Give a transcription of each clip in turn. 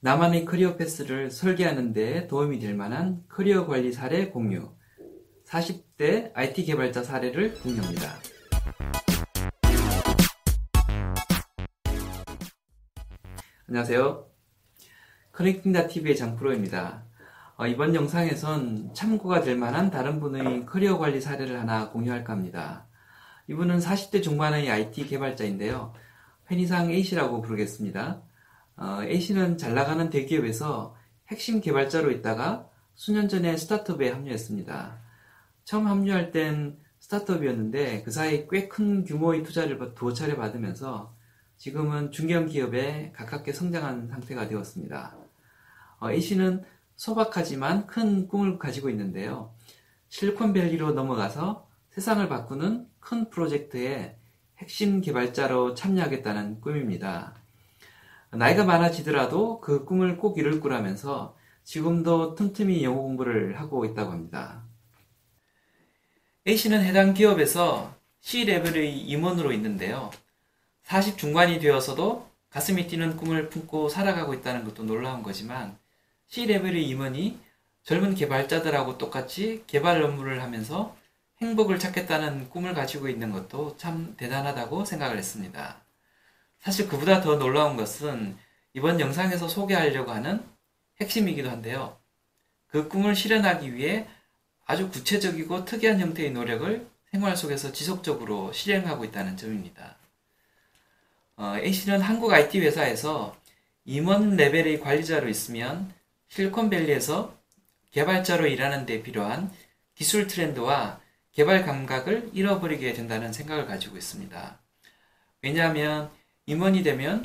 나만의 career path를 설계하는 데 도움이 될 만한 커리어 관리 사례 공유. 40대 IT 개발자 사례를 공유합니다. 안녕하세요. 커넥팅다TV의 장프로입니다. 어, 이번 영상에선 참고가 될 만한 다른 분의 커리어 관리 사례를 하나 공유할까 합니다. 이분은 40대 중반의 IT 개발자인데요. 편의상 A씨라고 부르겠습니다. 어, A씨는 잘 나가는 대기업에서 핵심 개발자로 있다가 수년 전에 스타트업에 합류했습니다. 처음 합류할 땐 스타트업이었는데 그 사이 꽤 큰 규모의 투자를 두어 차례 받으면서 지금은 중견 기업에 가깝게 성장한 상태가 되었습니다. 어, A씨는 소박하지만 큰 꿈을 가지고 있는데요. 실리콘밸리로 넘어가서 세상을 바꾸는 큰 프로젝트에 핵심 개발자로 참여하겠다는 꿈입니다. 나이가 많아지더라도 그 꿈을 꼭 이룰 거라면서 지금도 틈틈이 영어 공부를 하고 있다고 합니다. A씨는 해당 기업에서 C레벨의 임원으로 있는데요. 40 중반이 되어서도 가슴이 뛰는 꿈을 품고 살아가고 있다는 것도 놀라운 거지만 C레벨의 임원이 젊은 개발자들하고 똑같이 개발 업무를 하면서 행복을 찾겠다는 꿈을 가지고 있는 것도 참 대단하다고 생각을 했습니다. 사실 그보다 더 놀라운 것은 이번 영상에서 소개하려고 하는 핵심이기도 한데요. 그 꿈을 실현하기 위해 아주 구체적이고 특이한 형태의 노력을 생활 속에서 지속적으로 실행하고 있다는 점입니다. 어, A씨는 한국 IT 회사에서 임원 레벨의 관리자로 있으면 실리콘밸리에서 개발자로 일하는 데 필요한 기술 트렌드와 개발 감각을 잃어버리게 된다는 생각을 가지고 있습니다. 왜냐하면 임원이 되면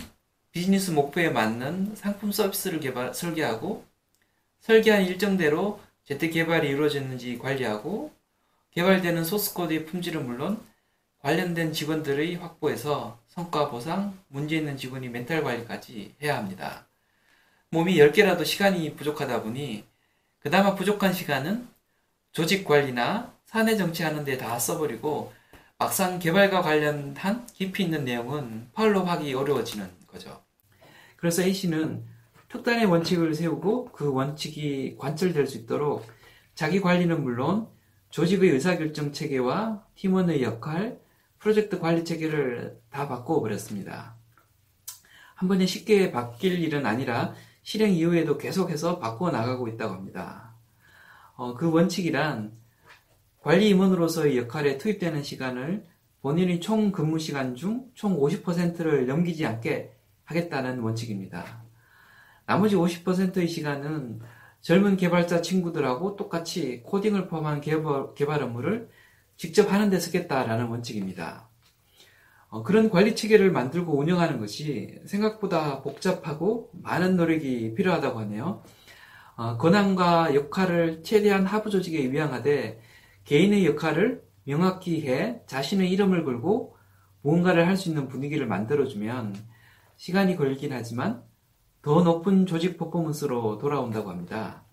비즈니스 목표에 맞는 상품 서비스를 개발, 설계하고 설계한 일정대로 제트 개발이 이루어졌는지 관리하고 개발되는 소스코드의 품질은 물론 관련된 직원들의 확보에서 성과 보상, 문제 있는 직원이 멘탈 관리까지 해야 합니다. 몸이 10개라도 시간이 부족하다 보니 그나마 부족한 시간은 조직 관리나 사내 정치하는 데 다 써버리고 막상 개발과 관련한 깊이 있는 내용은 팔로우하기 어려워지는 거죠. 그래서 A씨는 특단의 원칙을 세우고 그 원칙이 관철될 수 있도록 자기 관리는 물론 조직의 의사결정 체계와 팀원의 역할, 프로젝트 관리 체계를 다 바꾸어 버렸습니다. 한 번에 쉽게 바뀔 일은 아니라 실행 이후에도 계속해서 바꾸어 나가고 있다고 합니다. 어, 그 원칙이란 관리 임원으로서의 역할에 투입되는 시간을 본인의 총 근무 시간 중 총 50%를 넘기지 않게 하겠다는 원칙입니다. 나머지 50%의 시간은 젊은 개발자 친구들하고 똑같이 코딩을 포함한 개발, 개발 업무를 직접 하는 데 쓰겠다라는 원칙입니다. 어, 그런 관리 체계를 만들고 운영하는 것이 생각보다 복잡하고 많은 노력이 필요하다고 하네요. 어, 권한과 역할을 최대한 하부 조직에 위양하되 개인의 역할을 명확히 해 자신의 이름을 걸고 무언가를 할 수 있는 분위기를 만들어주면 시간이 걸리긴 하지만 더 높은 조직 퍼포먼스로 돌아온다고 합니다.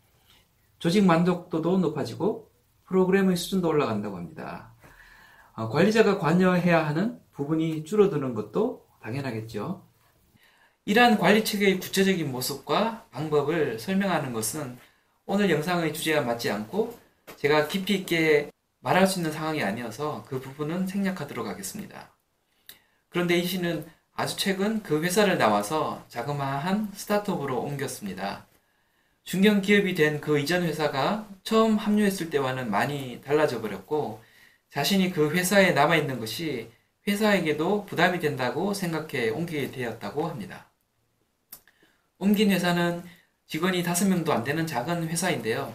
조직 만족도도 높아지고 프로그램의 수준도 올라간다고 합니다. 어, 관리자가 관여해야 하는 부분이 줄어드는 것도 당연하겠죠. 이러한 관리 체계의 구체적인 모습과 방법을 설명하는 것은 오늘 영상의 주제와 맞지 않고 제가 깊이 있게 말할 수 있는 상황이 아니어서 그 부분은 생략하도록 하겠습니다. 그런데 이 씨는 아주 최근 그 회사를 나와서 자그마한 스타트업으로 옮겼습니다. 중견 기업이 된 그 이전 회사가 처음 합류했을 때와는 많이 달라져 버렸고 자신이 그 회사에 남아 있는 것이 회사에게도 부담이 된다고 생각해 옮기게 되었다고 합니다. 옮긴 회사는 직원이 5명도 안 되는 작은 회사인데요.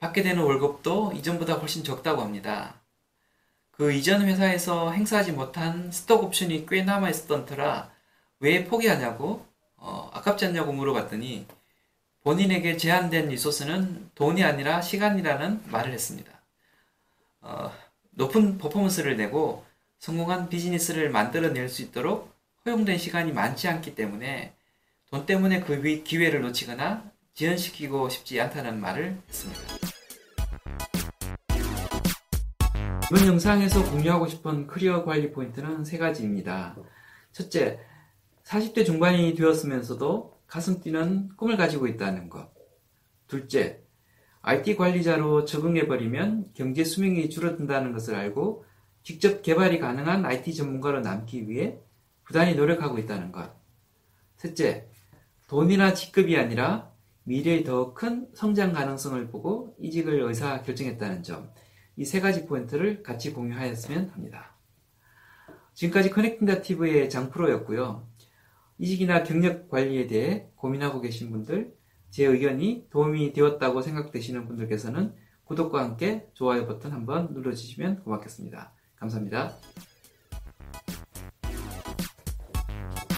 받게 되는 월급도 이전보다 훨씬 적다고 합니다. 그 이전 회사에서 행사하지 못한 스톡 옵션이 꽤 남아 있었던 터라 왜 포기하냐고 어, 아깝지 않냐고 물어봤더니 본인에게 제한된 리소스는 돈이 아니라 시간이라는 말을 했습니다. 어, 높은 퍼포먼스를 내고 성공한 비즈니스를 만들어낼 수 있도록 허용된 시간이 많지 않기 때문에 돈 때문에 그 기회를 놓치거나 지연시키고 싶지 않다는 말을 했습니다. 이번 영상에서 공유하고 싶은 커리어 관리 포인트는 세 가지입니다. 첫째, 40대 중반이 되었으면서도 가슴 뛰는 꿈을 가지고 있다는 것. 둘째, IT 관리자로 적응해버리면 경제 수명이 줄어든다는 것을 알고 직접 개발이 가능한 IT 전문가로 남기 위해 부단히 노력하고 있다는 것. 셋째, 돈이나 직급이 아니라 미래의 더 큰 성장 가능성을 보고 이직을 의사 결정했다는 점. 이 세 가지 포인트를 같이 공유하였으면 합니다. 지금까지 커넥팅 다티브의 장프로였고요. 이직이나 경력 관리에 대해 고민하고 계신 분들, 제 의견이 도움이 되었다고 생각되시는 분들께서는 구독과 함께 좋아요 버튼 한번 눌러주시면 고맙겠습니다. 감사합니다.